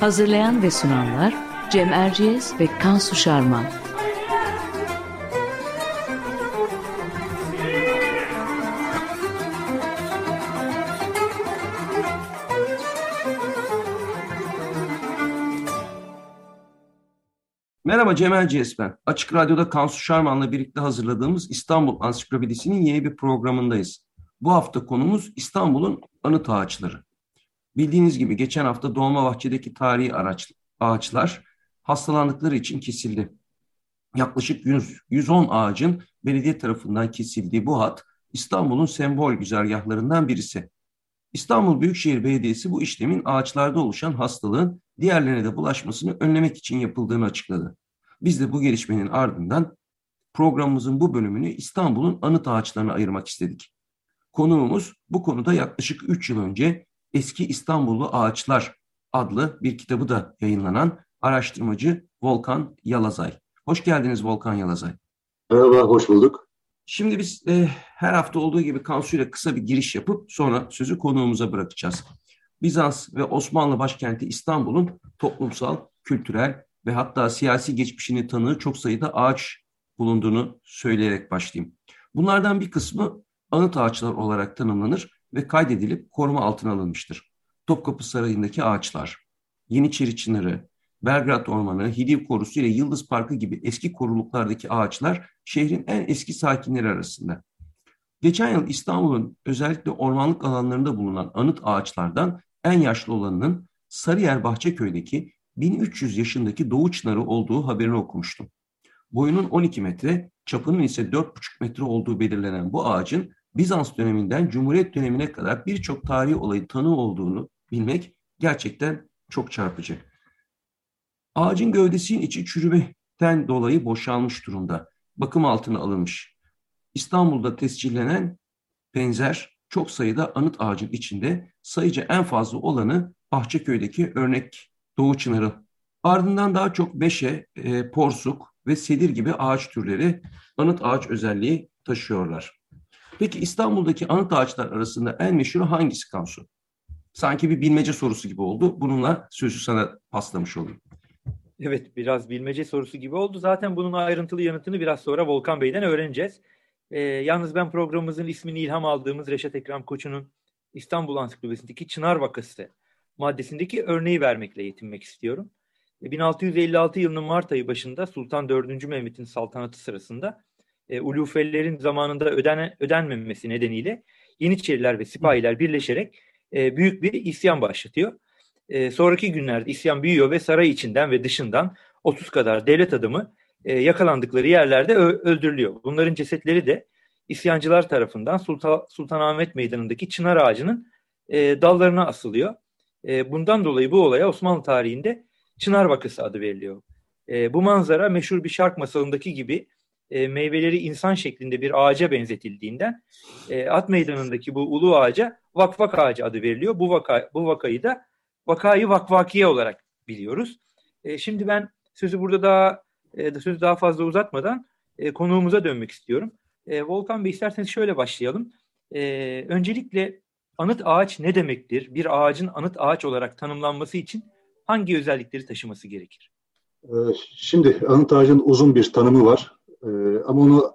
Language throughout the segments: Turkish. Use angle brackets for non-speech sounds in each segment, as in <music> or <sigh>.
Hazırlayan ve sunanlar Cem Erciyes ve Kansu Şarman. Merhaba Cem Erciyes ben. Açık Radyo'da Kansu Şarman'la birlikte hazırladığımız İstanbul Ansiklopedisi'nin yeni bir programındayız. Bu hafta konumuz İstanbul'un anıt ağaçları. Bildiğiniz gibi geçen hafta Dolmabahçe'deki tarihi araç, ağaçlar hastalandıkları için kesildi. Yaklaşık 100, 110 ağacın belediye tarafından kesildiği bu hat İstanbul'un sembol güzergahlarından birisi. İstanbul Büyükşehir Belediyesi bu işlemin ağaçlarda oluşan hastalığın diğerlerine de bulaşmasını önlemek için yapıldığını açıkladı. Biz de bu gelişmenin ardından programımızın bu bölümünü İstanbul'un anıt ağaçlarına ayırmak istedik. Konuğumuz bu konuda yaklaşık 3 yıl önce Eski İstanbullu Ağaçlar adlı bir kitabı da yayınlanan araştırmacı Volkan Yalazay. Hoş geldiniz Volkan Yalazay. Merhaba, hoş bulduk. Şimdi biz e, her hafta olduğu gibi Kansu ile kısa bir giriş yapıp sonra sözü konuğumuza bırakacağız. Bizans ve Osmanlı başkenti İstanbul'un toplumsal, kültürel ve hatta siyasi geçmişini tanığı çok sayıda ağaç bulunduğunu söyleyerek başlayayım. Bunlardan bir kısmı anıt ağaçlar olarak tanımlanır ve kaydedilip koruma altına alınmıştır. Topkapı Sarayı'ndaki ağaçlar, Yeniçeri Çınarı, Belgrad Ormanı, Hidiv Korusu ile Yıldız Parkı gibi eski koruluklardaki ağaçlar şehrin en eski sakinleri arasında. Geçen yıl İstanbul'un özellikle ormanlık alanlarında bulunan anıt ağaçlardan en yaşlı olanının Sarıyer Bahçeköy'deki 1300 yaşındaki Doğu Çınarı olduğu haberini okumuştum. Boyunun 12 metre, çapının ise 4,5 metre olduğu belirlenen bu ağacın Bizans döneminden Cumhuriyet dönemine kadar birçok tarihi olayın tanığı olduğunu bilmek gerçekten çok çarpıcı. Ağacın gövdesinin içi çürümekten dolayı boşalmış durumda. Bakım altına alınmış. İstanbul'da tescillenen benzer çok sayıda anıt ağacın içinde sayıca en fazla olanı Bahçeköy'deki örnek Doğu Çınarı. Ardından daha çok meşe, e, porsuk ve sedir gibi ağaç türleri anıt ağaç özelliği taşıyorlar. Peki İstanbul'daki anıt ağaçlar arasında en meşhuru hangisi Kansu? Sanki bir bilmece sorusu gibi oldu. Bununla sözü sana paslamış olayım. Evet biraz bilmece sorusu gibi oldu. Zaten bunun ayrıntılı yanıtını biraz sonra Volkan Bey'den öğreneceğiz. Ee, yalnız ben programımızın ismini ilham aldığımız Reşat Ekrem Koçu'nun İstanbul Ansiklopedisi'ndeki Çınar Vakası maddesindeki örneği vermekle yetinmek istiyorum. 1656 yılının Mart ayı başında Sultan 4. Mehmet'in saltanatı sırasında e, Ulufellerin zamanında öden, ödenmemesi nedeniyle Yeniçeriler ve Sipahiler birleşerek e, büyük bir isyan başlatıyor. E, sonraki günlerde isyan büyüyor ve saray içinden ve dışından 30 kadar devlet adamı e, yakalandıkları yerlerde öldürülüyor. Bunların cesetleri de isyancılar tarafından Sultan, Sultanahmet Meydanı'ndaki çınar ağacının e, dallarına asılıyor. E, bundan dolayı bu olaya Osmanlı tarihinde Çınar Vakası adı veriliyor. E, bu manzara meşhur bir şark masalındaki gibi e, meyveleri insan şeklinde bir ağaca benzetildiğinden e, at meydanındaki bu ulu ağaca vakvak ağacı adı veriliyor. Bu, vaka, bu vakayı da vakayı vakvakiye olarak biliyoruz. E, şimdi ben sözü burada daha e, sözü daha fazla uzatmadan e, konuğumuza dönmek istiyorum. E, Volkan Bey isterseniz şöyle başlayalım. E, öncelikle anıt ağaç ne demektir? Bir ağacın anıt ağaç olarak tanımlanması için hangi özellikleri taşıması gerekir? Ee, şimdi anıt ağacın uzun bir tanımı var. Ee, ama onu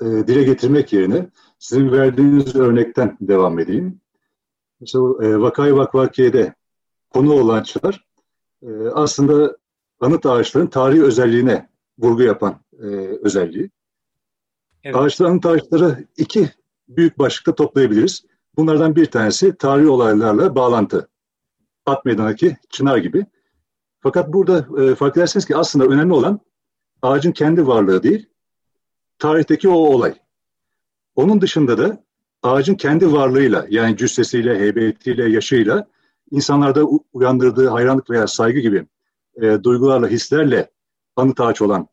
e, dile getirmek yerine sizin verdiğiniz örnekten devam edeyim. Mesela e, Vakay Vakvakiye'de konu olan çınar e, aslında anıt ağaçların tarihi özelliğine vurgu yapan e, özelliği. Evet. Ağaçlar, anıt ağaçları iki büyük başlıkta toplayabiliriz. Bunlardan bir tanesi tarihi olaylarla bağlantı. At Meydanı'ndaki çınar gibi. Fakat burada e, fark edersiniz ki aslında önemli olan ağacın kendi varlığı değil, tarihteki o olay. Onun dışında da ağacın kendi varlığıyla yani cüssesiyle, heybetiyle, yaşıyla insanlarda uyandırdığı hayranlık veya saygı gibi e, duygularla, hislerle anıt ağaç olan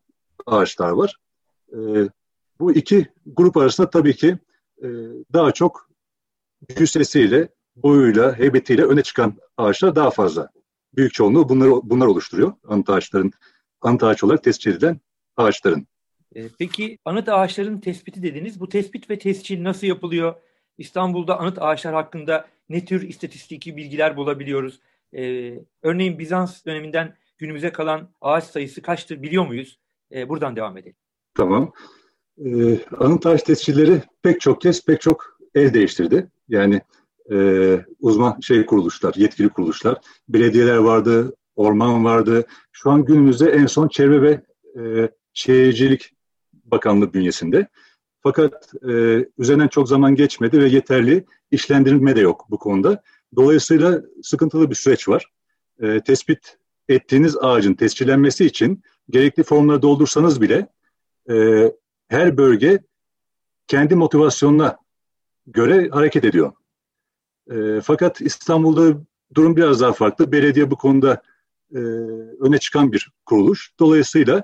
ağaçlar var. E, bu iki grup arasında tabii ki e, daha çok cüssesiyle, boyuyla, heybetiyle öne çıkan ağaçlar daha fazla. Büyük çoğunluğu bunlar, bunlar oluşturuyor anıt ağaçların, anıt ağaç olarak tespit edilen ağaçların. E, peki anıt ağaçların tespiti dediniz. Bu tespit ve tescil nasıl yapılıyor? İstanbul'da anıt ağaçlar hakkında ne tür istatistiki bilgiler bulabiliyoruz? Ee, örneğin Bizans döneminden günümüze kalan ağaç sayısı kaçtır biliyor muyuz? Ee, buradan devam edelim. Tamam. Ee, anıt ağaç tescilleri pek çok kez pek çok el değiştirdi. Yani e, uzman şey kuruluşlar, yetkili kuruluşlar, belediyeler vardı, orman vardı. Şu an günümüzde en son Çevre ve e, Şehircilik Bakanlığı bünyesinde. Fakat e, üzerinden çok zaman geçmedi ve yeterli işlendirilme de yok bu konuda. Dolayısıyla sıkıntılı bir süreç var. E, tespit ettiğiniz ağacın tescillenmesi için gerekli formları doldursanız bile e, her bölge kendi motivasyonuna göre hareket ediyor. E, fakat İstanbul'da durum biraz daha farklı. Belediye bu konuda e, öne çıkan bir kuruluş. Dolayısıyla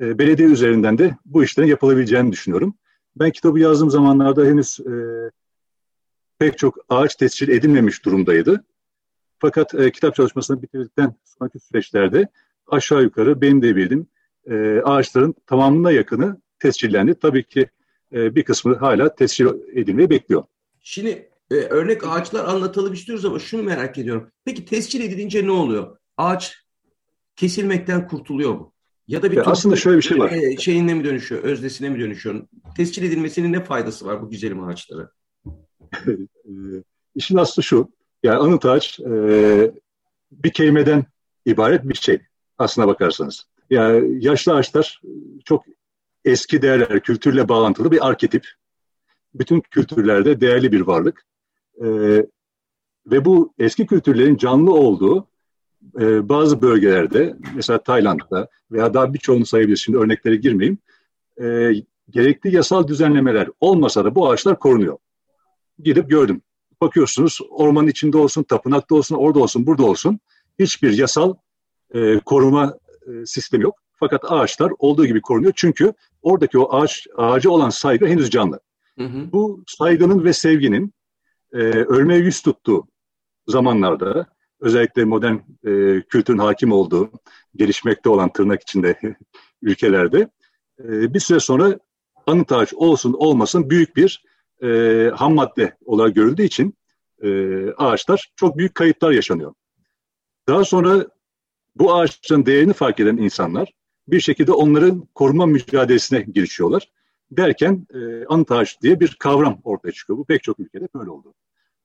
e, belediye üzerinden de bu işlerin yapılabileceğini düşünüyorum. Ben kitabı yazdığım zamanlarda henüz e, pek çok ağaç tescil edilmemiş durumdaydı. Fakat e, kitap çalışmasını bitirdikten sonraki süreçlerde aşağı yukarı benim de bildiğim e, ağaçların tamamına yakını tescillendi. Tabii ki e, bir kısmı hala tescil edilmeyi bekliyor. Şimdi e, örnek ağaçlar anlatalım istiyoruz ama şunu merak ediyorum. Peki tescil edilince ne oluyor? Ağaç kesilmekten kurtuluyor mu? Ya da bir ya aslında şöyle bir şey var. E, şeyine mi dönüşüyor, öznesine mi dönüşüyor? Tescil edilmesinin ne faydası var bu güzelim ağaçlara? <laughs> E, işin aslı şu. Yani anıt ağaç e, bir kelimeden ibaret bir şey aslına bakarsanız. Yani yaşlı ağaçlar çok eski değerler, kültürle bağlantılı bir arketip. Bütün kültürlerde değerli bir varlık. E, ve bu eski kültürlerin canlı olduğu e, bazı bölgelerde mesela Tayland'da veya daha birçoğunu sayabiliriz şimdi örneklere girmeyeyim e, gerekli yasal düzenlemeler olmasa da bu ağaçlar korunuyor. Gidip gördüm. Bakıyorsunuz ormanın içinde olsun, tapınakta olsun, orada olsun, burada olsun hiçbir yasal e, koruma e, sistemi yok. Fakat ağaçlar olduğu gibi korunuyor. Çünkü oradaki o ağaç ağaca olan saygı henüz canlı. Hı hı. Bu saygının ve sevginin e, ölmeye yüz tuttuğu zamanlarda özellikle modern e, kültürün hakim olduğu, gelişmekte olan tırnak içinde <laughs> ülkelerde e, bir süre sonra anıt ağaç olsun olmasın büyük bir e, ham madde olarak görüldüğü için e, ağaçlar çok büyük kayıplar yaşanıyor. Daha sonra bu ağaçların değerini fark eden insanlar bir şekilde onların koruma mücadelesine girişiyorlar. Derken e, anıt ağaç diye bir kavram ortaya çıkıyor. Bu pek çok ülkede böyle oldu.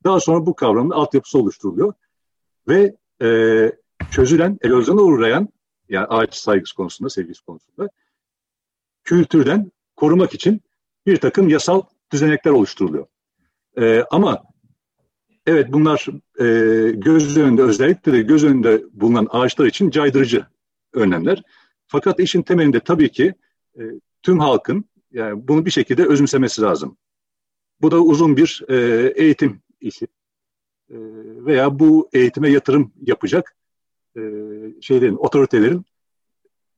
Daha sonra bu kavramın altyapısı oluşturuluyor ve e, çözülen, erozyona uğrayan yani ağaç saygısı konusunda, sevgisi konusunda kültürden korumak için bir takım yasal düzenekler oluşturuluyor. E, ama evet bunlar e, göz önünde özellikle de göz önünde bulunan ağaçlar için caydırıcı önlemler. Fakat işin temelinde tabii ki e, tüm halkın yani bunu bir şekilde özümsemesi lazım. Bu da uzun bir e, eğitim işi. E, veya bu eğitime yatırım yapacak e, şeylerin, otoritelerin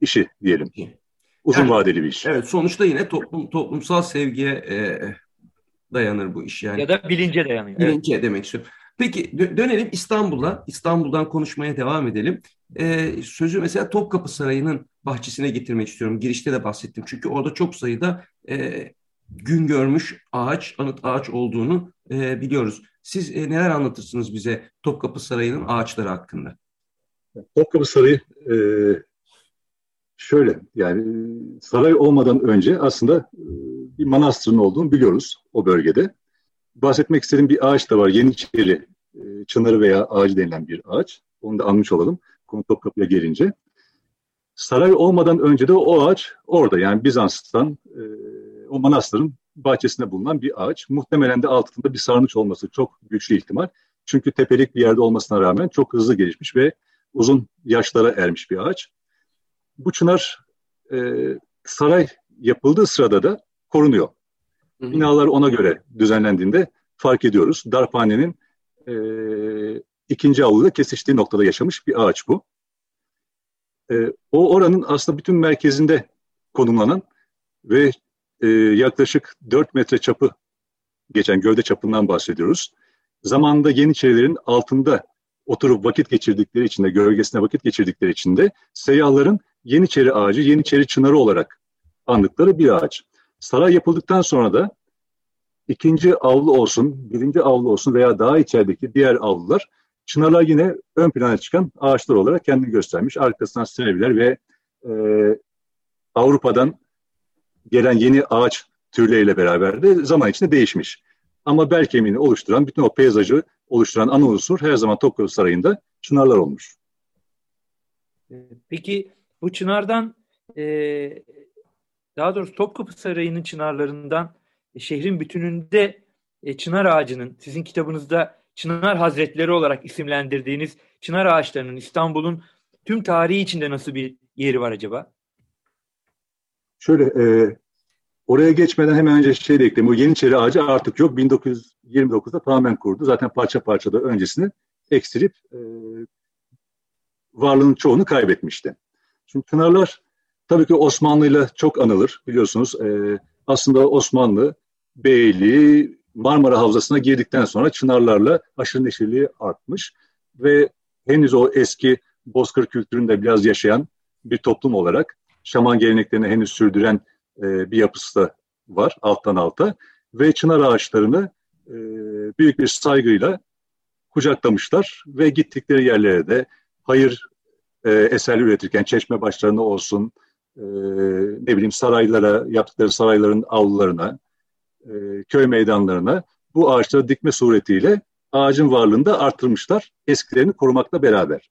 işi diyelim. Uzun yani, vadeli bir iş. Evet, sonuçta yine toplum toplumsal sevgiye e, dayanır bu iş yani. Ya da bilince dayanıyor. Bilince evet. demek istiyorum. Peki dönelim İstanbul'a. İstanbul'dan konuşmaya devam edelim. Ee, sözü mesela Topkapı Sarayı'nın bahçesine getirmek istiyorum. Girişte de bahsettim. Çünkü orada çok sayıda e, gün görmüş ağaç, anıt ağaç olduğunu e, biliyoruz. Siz e, neler anlatırsınız bize Topkapı Sarayı'nın ağaçları hakkında? Topkapı Sarayı e, şöyle yani saray olmadan önce aslında e, bir manastırın olduğunu biliyoruz o bölgede. Bahsetmek istediğim bir ağaç da var. Yeniçeri e, çınarı veya ağacı denilen bir ağaç. Onu da anmış olalım konu Topkapı'ya gelince. Saray olmadan önce de o ağaç orada yani Bizans'tan e, o manastırın bahçesinde bulunan bir ağaç. Muhtemelen de altında bir sarnıç olması çok güçlü ihtimal. Çünkü tepelik bir yerde olmasına rağmen çok hızlı gelişmiş ve uzun yaşlara ermiş bir ağaç. Bu çınar e, saray yapıldığı sırada da korunuyor. Binalar ona göre düzenlendiğinde fark ediyoruz. Darphanenin e, ikinci avluda kesiştiği noktada yaşamış bir ağaç bu. E, o oranın aslında bütün merkezinde konumlanan ve e, yaklaşık 4 metre çapı geçen gövde çapından bahsediyoruz. Zamanında Yeniçerilerin altında oturup vakit geçirdikleri içinde, gölgesine vakit geçirdikleri içinde seyyahların Yeniçeri ağacı, Yeniçeri çınarı olarak andıkları bir ağaç. Saray yapıldıktan sonra da ikinci avlu olsun, birinci avlu olsun veya daha içerideki diğer avlular çınarlar yine ön plana çıkan ağaçlar olarak kendini göstermiş. Arkasından serviler ve e, Avrupa'dan gelen yeni ağaç türleriyle beraber de zaman içinde değişmiş. Ama bel kemiğini oluşturan, bütün o peyzajı oluşturan ana unsur her zaman Topkapı Sarayı'nda çınarlar olmuş. Peki bu çınardan e, daha doğrusu Topkapı Sarayı'nın çınarlarından e, şehrin bütününde e, çınar ağacının sizin kitabınızda çınar hazretleri olarak isimlendirdiğiniz çınar ağaçlarının İstanbul'un tüm tarihi içinde nasıl bir yeri var acaba? Şöyle e, oraya geçmeden hemen önce şey de ekleyeyim. Bu Yeniçeri ağacı artık yok. 1929'da tamamen kurdu. Zaten parça parça da öncesini eksilip e, varlığının çoğunu kaybetmişti. Şimdi Pınarlar tabii ki Osmanlı ile çok anılır biliyorsunuz. E, aslında Osmanlı Beyliği Marmara Havzası'na girdikten sonra Çınarlarla aşırı neşirliği artmış ve henüz o eski Bozkır kültüründe biraz yaşayan bir toplum olarak şaman geleneklerini henüz sürdüren e, bir yapısı da var alttan alta ve çınar ağaçlarını e, büyük bir saygıyla kucaklamışlar ve gittikleri yerlere de hayır e, eserler üretirken çeşme başlarına olsun, e, ne bileyim saraylara, yaptıkları sarayların avlularına, e, köy meydanlarına bu ağaçları dikme suretiyle ağacın varlığını da arttırmışlar. Eskilerini korumakla beraber.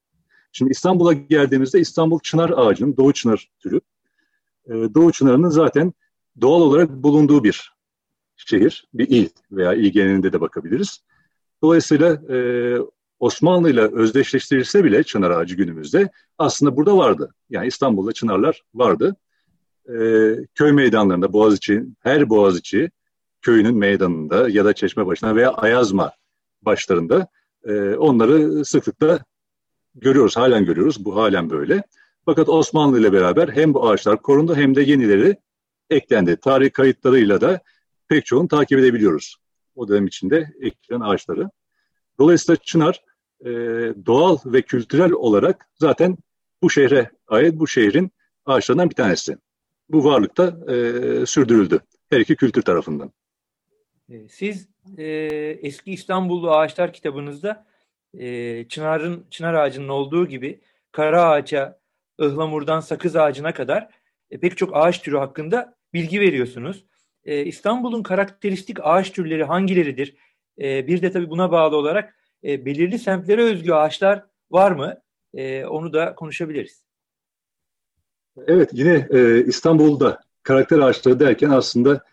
Şimdi İstanbul'a geldiğimizde İstanbul çınar ağacının, doğu çınar türü. E, doğu çınarının zaten doğal olarak bulunduğu bir şehir, bir il veya il genelinde de bakabiliriz. Dolayısıyla e, Osmanlı ile özdeşleştirilse bile çınar ağacı günümüzde aslında burada vardı. Yani İstanbul'da çınarlar vardı. E, köy meydanlarında Boğaziçi, her Boğaziçi köyünün meydanında ya da çeşme başına veya Ayazma başlarında e, onları sıklıkla görüyoruz, halen görüyoruz. Bu halen böyle. Fakat Osmanlı ile beraber hem bu ağaçlar korundu hem de yenileri eklendi. Tarih kayıtlarıyla da pek çoğunu takip edebiliyoruz. O dönem içinde eklenen ağaçları. Dolayısıyla Çınar e, doğal ve kültürel olarak zaten bu şehre ait bu şehrin ağaçlarından bir tanesi. Bu varlıkta e, sürdürüldü her iki kültür tarafından. E, siz e, eski İstanbullu Ağaçlar kitabınızda e, çınarın çınar ağacının olduğu gibi kara ağaca, ıhlamurdan sakız ağacına kadar e, pek çok ağaç türü hakkında bilgi veriyorsunuz. E, İstanbul'un karakteristik ağaç türleri hangileridir? E, bir de tabii buna bağlı olarak e, belirli semtlere özgü ağaçlar var mı? E, onu da konuşabiliriz. Evet yine e, İstanbul'da karakter ağaçları derken aslında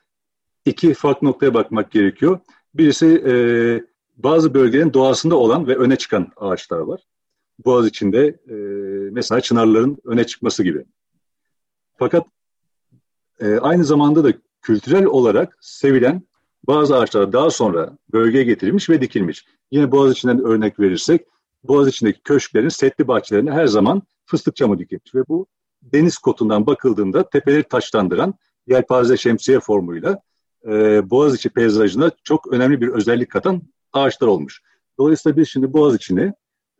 iki farklı noktaya bakmak gerekiyor. Birisi e, bazı bölgelerin doğasında olan ve öne çıkan ağaçlar var. Boğaz içinde e, mesela çınarların öne çıkması gibi. Fakat e, aynı zamanda da kültürel olarak sevilen bazı ağaçlar daha sonra bölgeye getirilmiş ve dikilmiş. Yine Boğaz içinden örnek verirsek, Boğaz içindeki köşklerin setli bahçelerine her zaman fıstık çamı dikilmiş ve bu deniz kotundan bakıldığında tepeleri taşlandıran yelpaze şemsiye formuyla e, Boğaziçi peyzajına çok önemli bir özellik katan ağaçlar olmuş. Dolayısıyla biz şimdi Boğaziçi'ni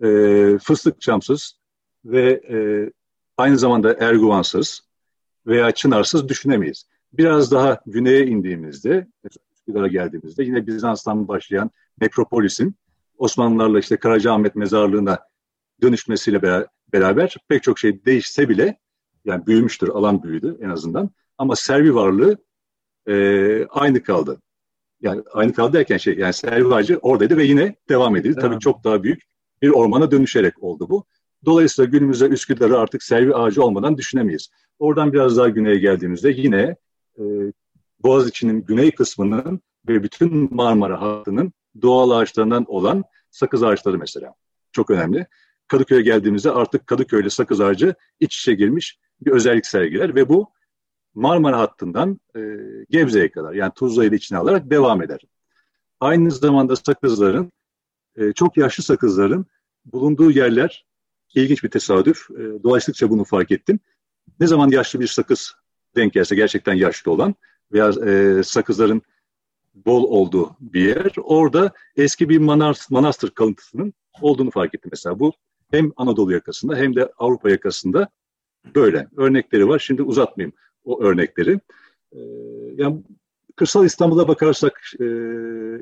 e, fıstık çamsız ve e, aynı zamanda erguvansız veya çınarsız düşünemeyiz. Biraz daha güneye indiğimizde, Üsküdar'a geldiğimizde yine Bizans'tan başlayan Nekropolis'in Osmanlılarla işte Karacaahmet mezarlığına dönüşmesiyle beraber pek çok şey değişse bile yani büyümüştür, alan büyüdü en azından. Ama servi varlığı e, aynı kaldı. Yani aynı kaldı derken şey yani servi ağacı oradaydı ve yine devam edildi. Evet. Tabii çok daha büyük bir ormana dönüşerek oldu bu. Dolayısıyla günümüzde Üsküdar'ı artık servi ağacı olmadan düşünemeyiz. Oradan biraz daha güneye geldiğimizde yine e, Boğaziçi'nin güney kısmının ve bütün Marmara hattının doğal ağaçlarından olan sakız ağaçları mesela. Çok önemli. Kadıköy'e geldiğimizde artık Kadıköy'le sakız ağacı iç içe girmiş bir özellik sergiler ve bu Marmara hattından e, Gebze'ye kadar yani Tuzla'yı da içine alarak devam eder. Aynı zamanda sakızların, e, çok yaşlı sakızların bulunduğu yerler ilginç bir tesadüf. E, dolaştıkça bunu fark ettim. Ne zaman yaşlı bir sakız denk gelse gerçekten yaşlı olan veya e, sakızların bol olduğu bir yer. Orada eski bir manas, manastır kalıntısının olduğunu fark ettim mesela. Bu hem Anadolu yakasında hem de Avrupa yakasında böyle örnekleri var. Şimdi uzatmayayım o örnekleri. Ee, yani kırsal İstanbul'a bakarsak e,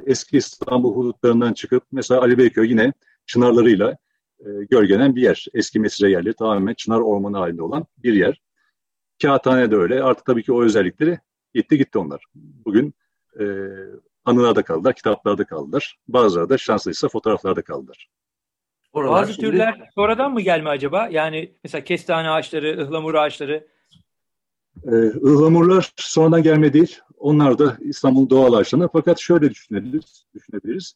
eski İstanbul hudutlarından çıkıp mesela Ali Beyköy yine çınarlarıyla e, gölgelen bir yer. Eski mesire yerleri tamamen çınar ormanı halinde olan bir yer. Kağıthane de öyle. Artık tabii ki o özellikleri gitti gitti onlar. Bugün e, anılarda kaldılar, kitaplarda kaldılar. Bazıları da şanslıysa fotoğraflarda kaldılar. Oralar Bazı şimdi... türler sonradan mı gelme acaba? Yani mesela kestane ağaçları, ıhlamur ağaçları. Ee, ıhlamurlar sonradan gelme değil. Onlar da İstanbul doğal ağaçlarına. Fakat şöyle düşünebiliriz. düşünebiliriz.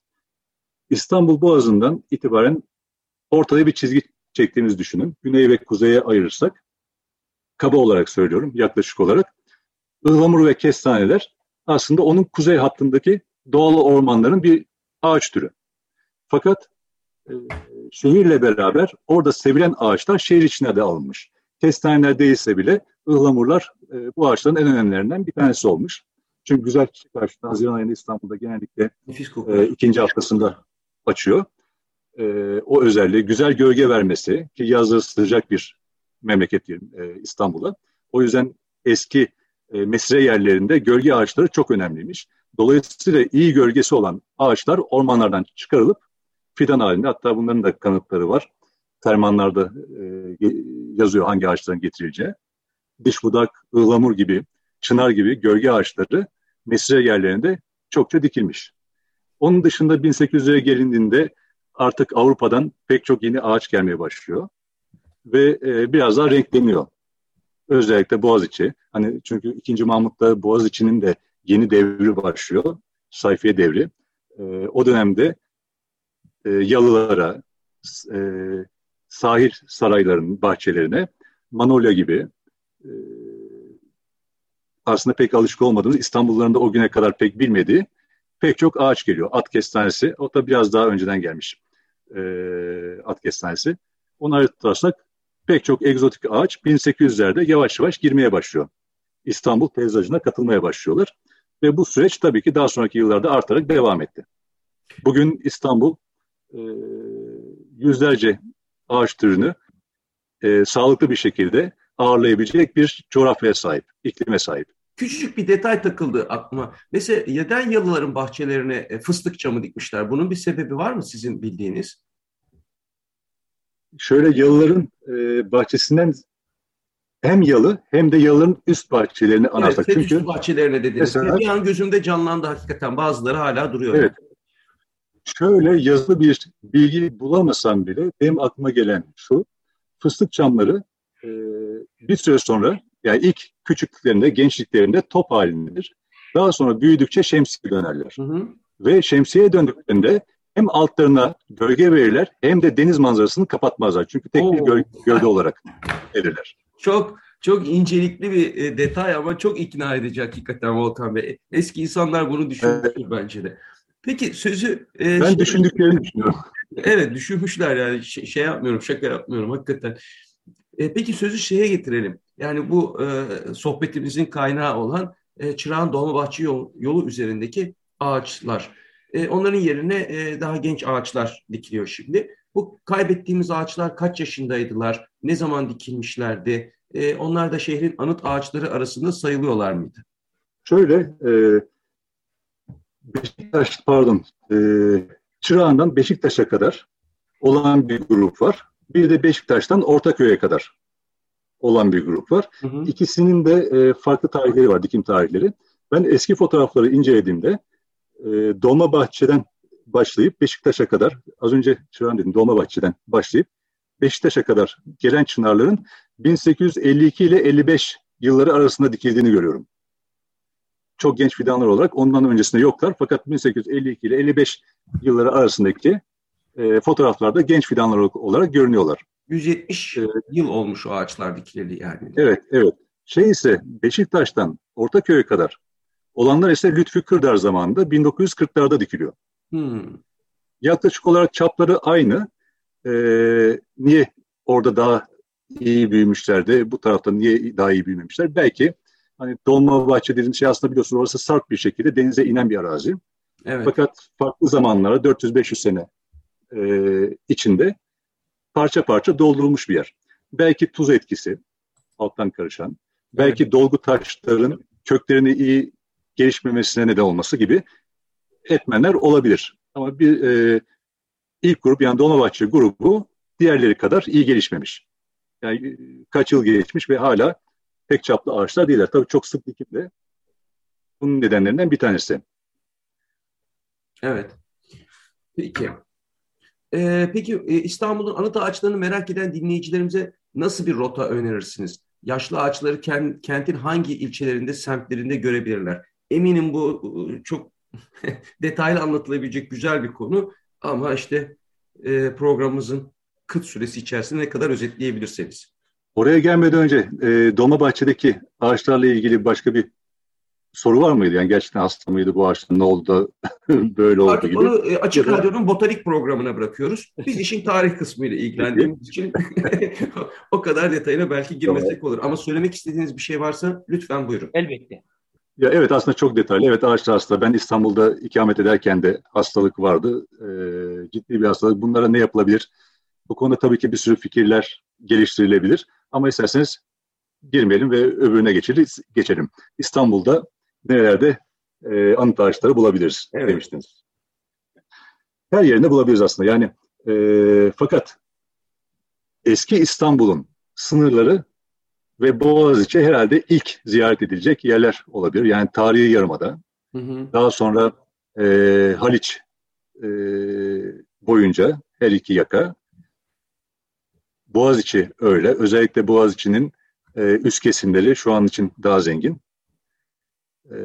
İstanbul Boğazı'ndan itibaren ortaya bir çizgi çektiğimizi düşünün. Güney ve kuzeye ayırırsak, kaba olarak söylüyorum, yaklaşık olarak, ıhlamur ve kestaneler aslında onun kuzey hattındaki doğal ormanların bir ağaç türü. Fakat e, şehirle beraber orada sevilen ağaçlar şehir içine de alınmış. Kestaneler değilse bile ıhlamurlar e, bu ağaçların en önemlilerinden bir tanesi olmuş. Çünkü güzel çiçek ağaçları Haziran ayında İstanbul'da genellikle e, ikinci haftasında açıyor. E, o özelliği güzel gölge vermesi ki yazları sıcak bir memleket diyelim e, İstanbul'a. O yüzden eski e, mesire yerlerinde gölge ağaçları çok önemliymiş. Dolayısıyla iyi gölgesi olan ağaçlar ormanlardan çıkarılıp fidan halinde hatta bunların da kanıtları var. Fermanlarda e, yazıyor hangi ağaçların getirileceği. Diş budak, ıhlamur gibi, çınar gibi gölge ağaçları mesire yerlerinde çokça dikilmiş. Onun dışında 1800'lere gelindiğinde artık Avrupa'dan pek çok yeni ağaç gelmeye başlıyor ve e, biraz daha renkleniyor. Özellikle Boğaziçi. Hani çünkü 2. Mahmut'ta Boğaziçi'nin de yeni devri başlıyor. Sayfiye devri. E, o dönemde e, yalılara, e, sahil saraylarının bahçelerine Manolya gibi e, aslında pek alışık olmadığımız İstanbulluların da o güne kadar pek bilmediği pek çok ağaç geliyor. At kestanesi, o da biraz daha önceden gelmiş e, at kestanesi. Onu ayırtırsak pek çok egzotik ağaç 1800'lerde yavaş yavaş girmeye başlıyor. İstanbul peyzajına katılmaya başlıyorlar. Ve bu süreç tabii ki daha sonraki yıllarda artarak devam etti. Bugün İstanbul e, yüzlerce ağaç türünü e, sağlıklı bir şekilde ağırlayabilecek bir coğrafyaya sahip, iklime sahip. Küçücük bir detay takıldı aklıma. Mesela neden yalıların bahçelerine e, fıstık çamı dikmişler? Bunun bir sebebi var mı sizin bildiğiniz? Şöyle yalıların e, bahçesinden hem yalı hem de yalıların üst bahçelerini anarsak. Evet, Çünkü üst bahçelerine dediniz. Mesela, bir an gözümde canlandı hakikaten. Bazıları hala duruyor. Evet. Şöyle yazılı bir bilgi bulamasam bile benim aklıma gelen şu. Fıstık çamları e, bir süre sonra yani ilk küçüklüklerinde, gençliklerinde top halindedir. Daha sonra büyüdükçe şemsiye dönerler. Hı hı. Ve şemsiye döndüklerinde hem altlarına gölge verirler hem de deniz manzarasını kapatmazlar. Çünkü tek Oo. bir göl, gölge olarak verirler. Çok çok incelikli bir e, detay ama çok ikna edici hakikaten Volkan Bey. Eski insanlar bunu düşünmüştür evet. bence de. Peki sözü... E, ben şey, düşündüklerini düşünüyorum. Evet düşünmüşler yani şey, şey yapmıyorum şaka yapmıyorum hakikaten. E, peki sözü şeye getirelim. Yani bu e, sohbetimizin kaynağı olan e, Çırağan Dolmabahçe yol, yolu üzerindeki ağaçlar. E, onların yerine e, daha genç ağaçlar dikiliyor şimdi. Bu kaybettiğimiz ağaçlar kaç yaşındaydılar? Ne zaman dikilmişlerdi? E, onlar da şehrin anıt ağaçları arasında sayılıyorlar mıydı? Şöyle, e, Beşiktaş, pardon, e, Çırağan'dan Beşiktaş'a kadar olan bir grup var. Bir de Beşiktaş'tan Ortaköy'e kadar olan bir grup var. Hı hı. İkisinin de e, farklı tarihleri var, dikim tarihleri. Ben eski fotoğrafları incelediğimde e, Dolmabahçe'den başlayıp Beşiktaş'a kadar, az önce Çırağan dedim Dolmabahçe'den başlayıp Beşiktaş'a kadar gelen çınarların 1852 ile 55 yılları arasında dikildiğini görüyorum. Çok genç fidanlar olarak ondan öncesinde yoklar fakat 1852 ile 55 yılları arasındaki e, fotoğraflarda genç fidanlar olarak görünüyorlar. 170 ee, yıl olmuş o ağaçlar dikileli yani. Evet, evet. Şey ise Beşiktaş'tan Ortaköy'e kadar olanlar ise Lütfü Kırdar zamanında 1940'larda dikiliyor. Hmm. Yaklaşık olarak çapları aynı. Ee, niye orada daha iyi büyümüşlerdi, bu tarafta niye daha iyi büyümemişler? Belki hani Dolmabahçe dediğimiz şey aslında biliyorsunuz orası sarp bir şekilde denize inen bir arazi. Evet. Fakat farklı zamanlara 400-500 sene e, içinde parça parça doldurulmuş bir yer. Belki tuz etkisi alttan karışan, belki evet. dolgu taşların köklerini iyi gelişmemesine neden olması gibi etmenler olabilir. Ama bir e, ilk grup yani Dolmabahçe grubu diğerleri kadar iyi gelişmemiş. Yani e, kaç yıl geçmiş ve hala pek çaplı ağaçlar değiller. Tabii çok sık dikim de bunun nedenlerinden bir tanesi. Evet. Peki. Ee, peki e, İstanbul'un anıt ağaçlarını merak eden dinleyicilerimize nasıl bir rota önerirsiniz? Yaşlı ağaçları kent, kentin hangi ilçelerinde, semtlerinde görebilirler? Eminim bu e, çok <laughs> detaylı anlatılabilecek güzel bir konu ama işte e, programımızın kıt süresi içerisinde ne kadar özetleyebilirseniz. Oraya gelmeden önce e, Dolmabahçe'deki ağaçlarla ilgili başka bir soru var mıydı? Yani gerçekten hasta mıydı bu ağaçlar? Ne oldu? <laughs> Böyle oldu Artık gibi. onu e, Açık ya Radyo'nun botanik programına bırakıyoruz. Biz <laughs> işin tarih kısmıyla ilgilendiğimiz için <laughs> o kadar detayına belki girmesek olur. Ama söylemek istediğiniz bir şey varsa lütfen buyurun. Elbette. Ya evet aslında çok detaylı. Evet ağaçlar hasta. Ben İstanbul'da ikamet ederken de hastalık vardı. Ee, ciddi bir hastalık. Bunlara ne yapılabilir? Bu konuda tabii ki bir sürü fikirler geliştirilebilir. Ama isterseniz girmeyelim ve öbürüne geçelim. geçelim. İstanbul'da nerelerde e, anıt ağaçları bulabiliriz evet. demiştiniz. Her yerinde bulabiliriz aslında. Yani e, fakat eski İstanbul'un sınırları ve Boğaziçi herhalde ilk ziyaret edilecek yerler olabilir. Yani tarihi yarımada. Hı hı. Daha sonra e, Haliç e, boyunca her iki yaka. Boğaziçi öyle. Özellikle Boğaziçi'nin e, üst kesimleri şu an için daha zengin. E,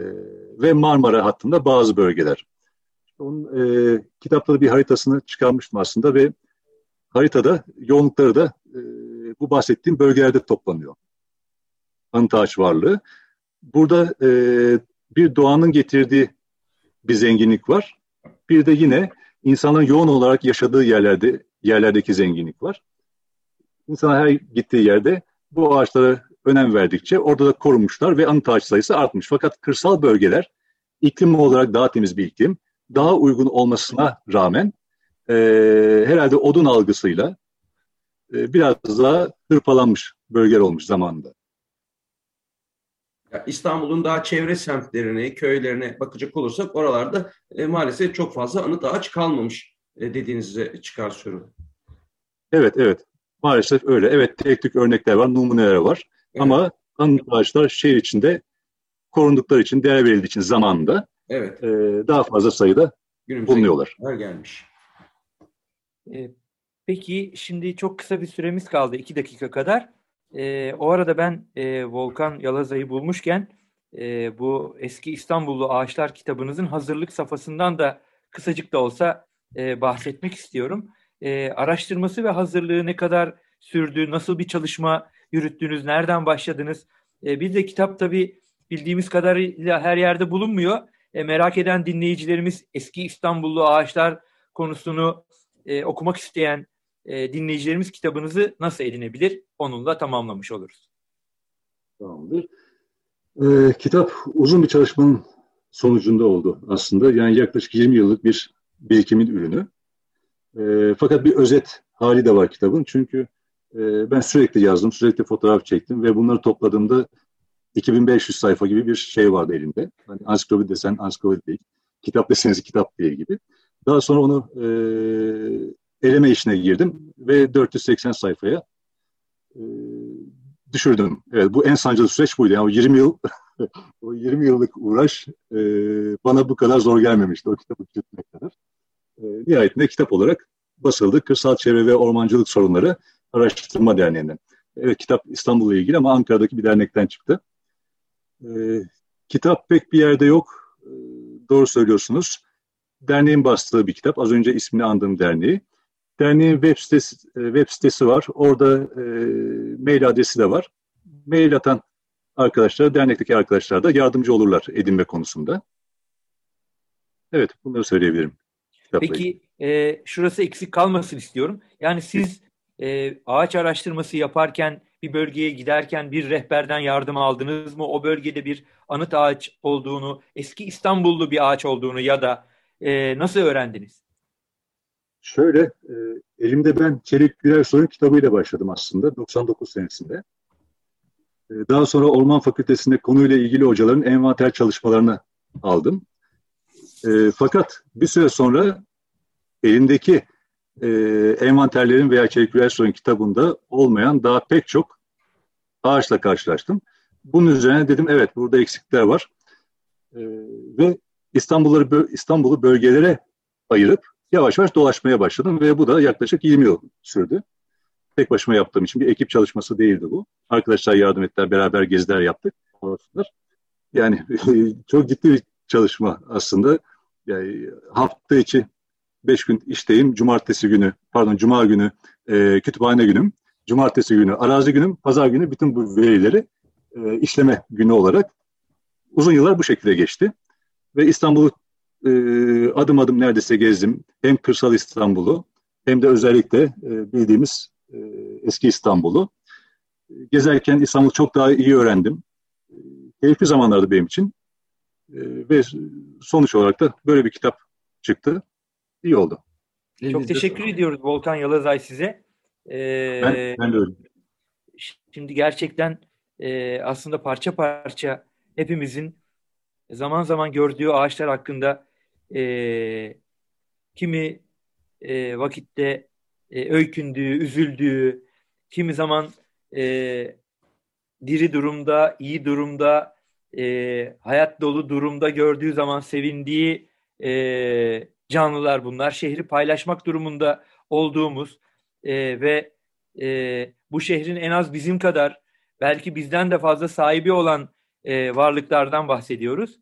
ve Marmara hattında bazı bölgeler. Onun e, kitapta bir haritasını çıkarmıştım aslında ve haritada yoğunlukları da e, bu bahsettiğim bölgelerde toplanıyor. Anıt ağaç varlığı. Burada e, bir doğanın getirdiği bir zenginlik var. Bir de yine insanların yoğun olarak yaşadığı yerlerde yerlerdeki zenginlik var. İnsanlar her gittiği yerde bu ağaçlara önem verdikçe orada da korunmuşlar ve anıt ağaç sayısı artmış. Fakat kırsal bölgeler iklim olarak daha temiz bir iklim, daha uygun olmasına rağmen e, herhalde odun algısıyla e, biraz daha hırpalanmış bölgeler olmuş zamanında. İstanbul'un daha çevre semtlerine, köylerine bakacak olursak oralarda e, maalesef çok fazla anıt ağaç kalmamış e, dediğinizi çıkartıyorum. Evet, evet. Maalesef öyle. Evet tek tük örnekler var, numuneler var. Evet. Ama anıt ağaçlar şehir içinde korundukları için, değer verildiği için zamanında evet. e, daha fazla sayıda Günümüze bulunuyorlar. gelmiş. E, peki şimdi çok kısa bir süremiz kaldı. iki dakika kadar. E, o arada ben e, Volkan Yalaza'yı bulmuşken e, bu eski İstanbullu Ağaçlar kitabınızın hazırlık safhasından da kısacık da olsa e, bahsetmek istiyorum e, araştırması ve hazırlığı ne kadar sürdü, nasıl bir çalışma yürüttünüz, nereden başladınız? E, bir de kitap tabii bildiğimiz kadarıyla her yerde bulunmuyor. E, merak eden dinleyicilerimiz eski İstanbullu ağaçlar konusunu e, okumak isteyen e, dinleyicilerimiz kitabınızı nasıl edinebilir? Onunla tamamlamış oluruz. Tamamdır. E, kitap uzun bir çalışmanın sonucunda oldu aslında. Yani yaklaşık 20 yıllık bir birikimin ürünü. E, fakat bir özet hali de var kitabın. Çünkü e, ben sürekli yazdım, sürekli fotoğraf çektim ve bunları topladığımda 2500 sayfa gibi bir şey vardı elimde. Hani ansiklopedi desen ansiklopedi değil, kitap deseniz kitap değil gibi. Daha sonra onu e, eleme işine girdim ve 480 sayfaya e, düşürdüm. Evet, bu en sancılı süreç buydu. Yani o 20 yıl <laughs> o 20 yıllık uğraş e, bana bu kadar zor gelmemişti o kitabı bitirmek kadar e, nihayetinde kitap olarak basıldı. Kırsal Çevre ve Ormancılık Sorunları Araştırma Derneği'nden. Evet kitap İstanbul'la ilgili ama Ankara'daki bir dernekten çıktı. E, kitap pek bir yerde yok. E, doğru söylüyorsunuz. Derneğin bastığı bir kitap. Az önce ismini andığım derneği. Derneğin web sitesi, e, web sitesi var. Orada e, mail adresi de var. Mail atan arkadaşlar, dernekteki arkadaşlar da yardımcı olurlar edinme konusunda. Evet, bunları söyleyebilirim. Peki e, şurası eksik kalmasın istiyorum. Yani siz e, ağaç araştırması yaparken bir bölgeye giderken bir rehberden yardım aldınız mı? O bölgede bir anıt ağaç olduğunu, eski İstanbullu bir ağaç olduğunu ya da e, nasıl öğrendiniz? Şöyle, e, elimde ben Çelik Güler Soy'un kitabıyla başladım aslında 99 senesinde. E, daha sonra Orman Fakültesi'nde konuyla ilgili hocaların envanter çalışmalarını aldım. E, fakat bir süre sonra elimdeki e, envanterlerin veya Çelik Güler Soy'un kitabında olmayan daha pek çok ağaçla karşılaştım. Bunun üzerine dedim evet burada eksikler var. E, ve İstanbul'u İstanbul'u bölgelere ayırıp yavaş yavaş dolaşmaya başladım ve bu da yaklaşık 20 yıl sürdü. Tek başıma yaptığım için bir ekip çalışması değildi bu. Arkadaşlar yardım ettiler, beraber geziler yaptık. Yani <laughs> çok ciddi bir çalışma aslında. Yani hafta içi beş gün işteyim. Cumartesi günü, pardon cuma günü e, kütüphane günüm. Cumartesi günü arazi günüm. Pazar günü bütün bu verileri e, işleme günü olarak uzun yıllar bu şekilde geçti. Ve İstanbul'u e, adım adım neredeyse gezdim. Hem kırsal İstanbul'u hem de özellikle e, bildiğimiz e, eski İstanbul'u. Gezerken İstanbul'u çok daha iyi öğrendim. Keyifli zamanlardı benim için. E, ve sonuç olarak da böyle bir kitap çıktı. İyi oldu. Çok teşekkür ediyoruz Volkan Yalazay size. Ee, ben, ben de öyle. Şimdi gerçekten e, aslında parça parça hepimizin zaman zaman gördüğü ağaçlar hakkında e, kimi e, vakitte e, öykündüğü, üzüldüğü, kimi zaman e, diri durumda, iyi durumda, e, hayat dolu durumda gördüğü zaman sevindiği e, canlılar bunlar. Şehri paylaşmak durumunda olduğumuz e, ve e, bu şehrin en az bizim kadar belki bizden de fazla sahibi olan e, varlıklardan bahsediyoruz.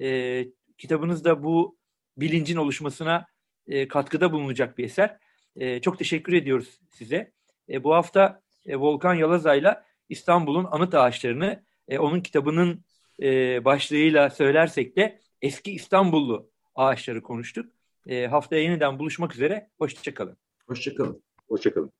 E, kitabınız da bu bilincin oluşmasına e, katkıda bulunacak bir eser. E, çok teşekkür ediyoruz size. E, bu hafta e, Volkan Yalazay'la İstanbul'un anıt ağaçlarını e, onun kitabının e, başlığıyla söylersek de eski İstanbullu ağaçları konuştuk. E, haftaya yeniden buluşmak üzere. Hoşçakalın. Hoşçakalın. Hoşçakalın.